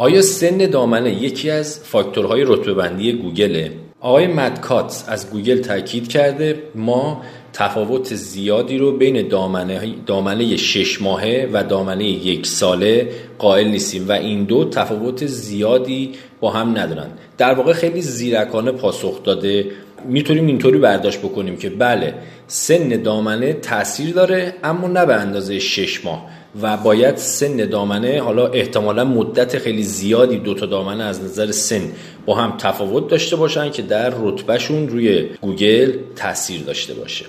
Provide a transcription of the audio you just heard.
آیا سن دامنه یکی از فاکتورهای رتبه بندی گوگله؟ آقای مدکات از گوگل تاکید کرده ما تفاوت زیادی رو بین دامنه, دامنه شش ماهه و دامنه یک ساله قائل نیستیم و این دو تفاوت زیادی با هم ندارن در واقع خیلی زیرکانه پاسخ داده می‌تونیم اینطوری برداشت بکنیم که بله سن دامنه تاثیر داره اما نه به اندازه شش ماه. و باید سن دامنه حالا احتمالا مدت خیلی زیادی دوتا دامنه از نظر سن با هم تفاوت داشته باشن که در رتبهشون روی گوگل تاثیر داشته باشه.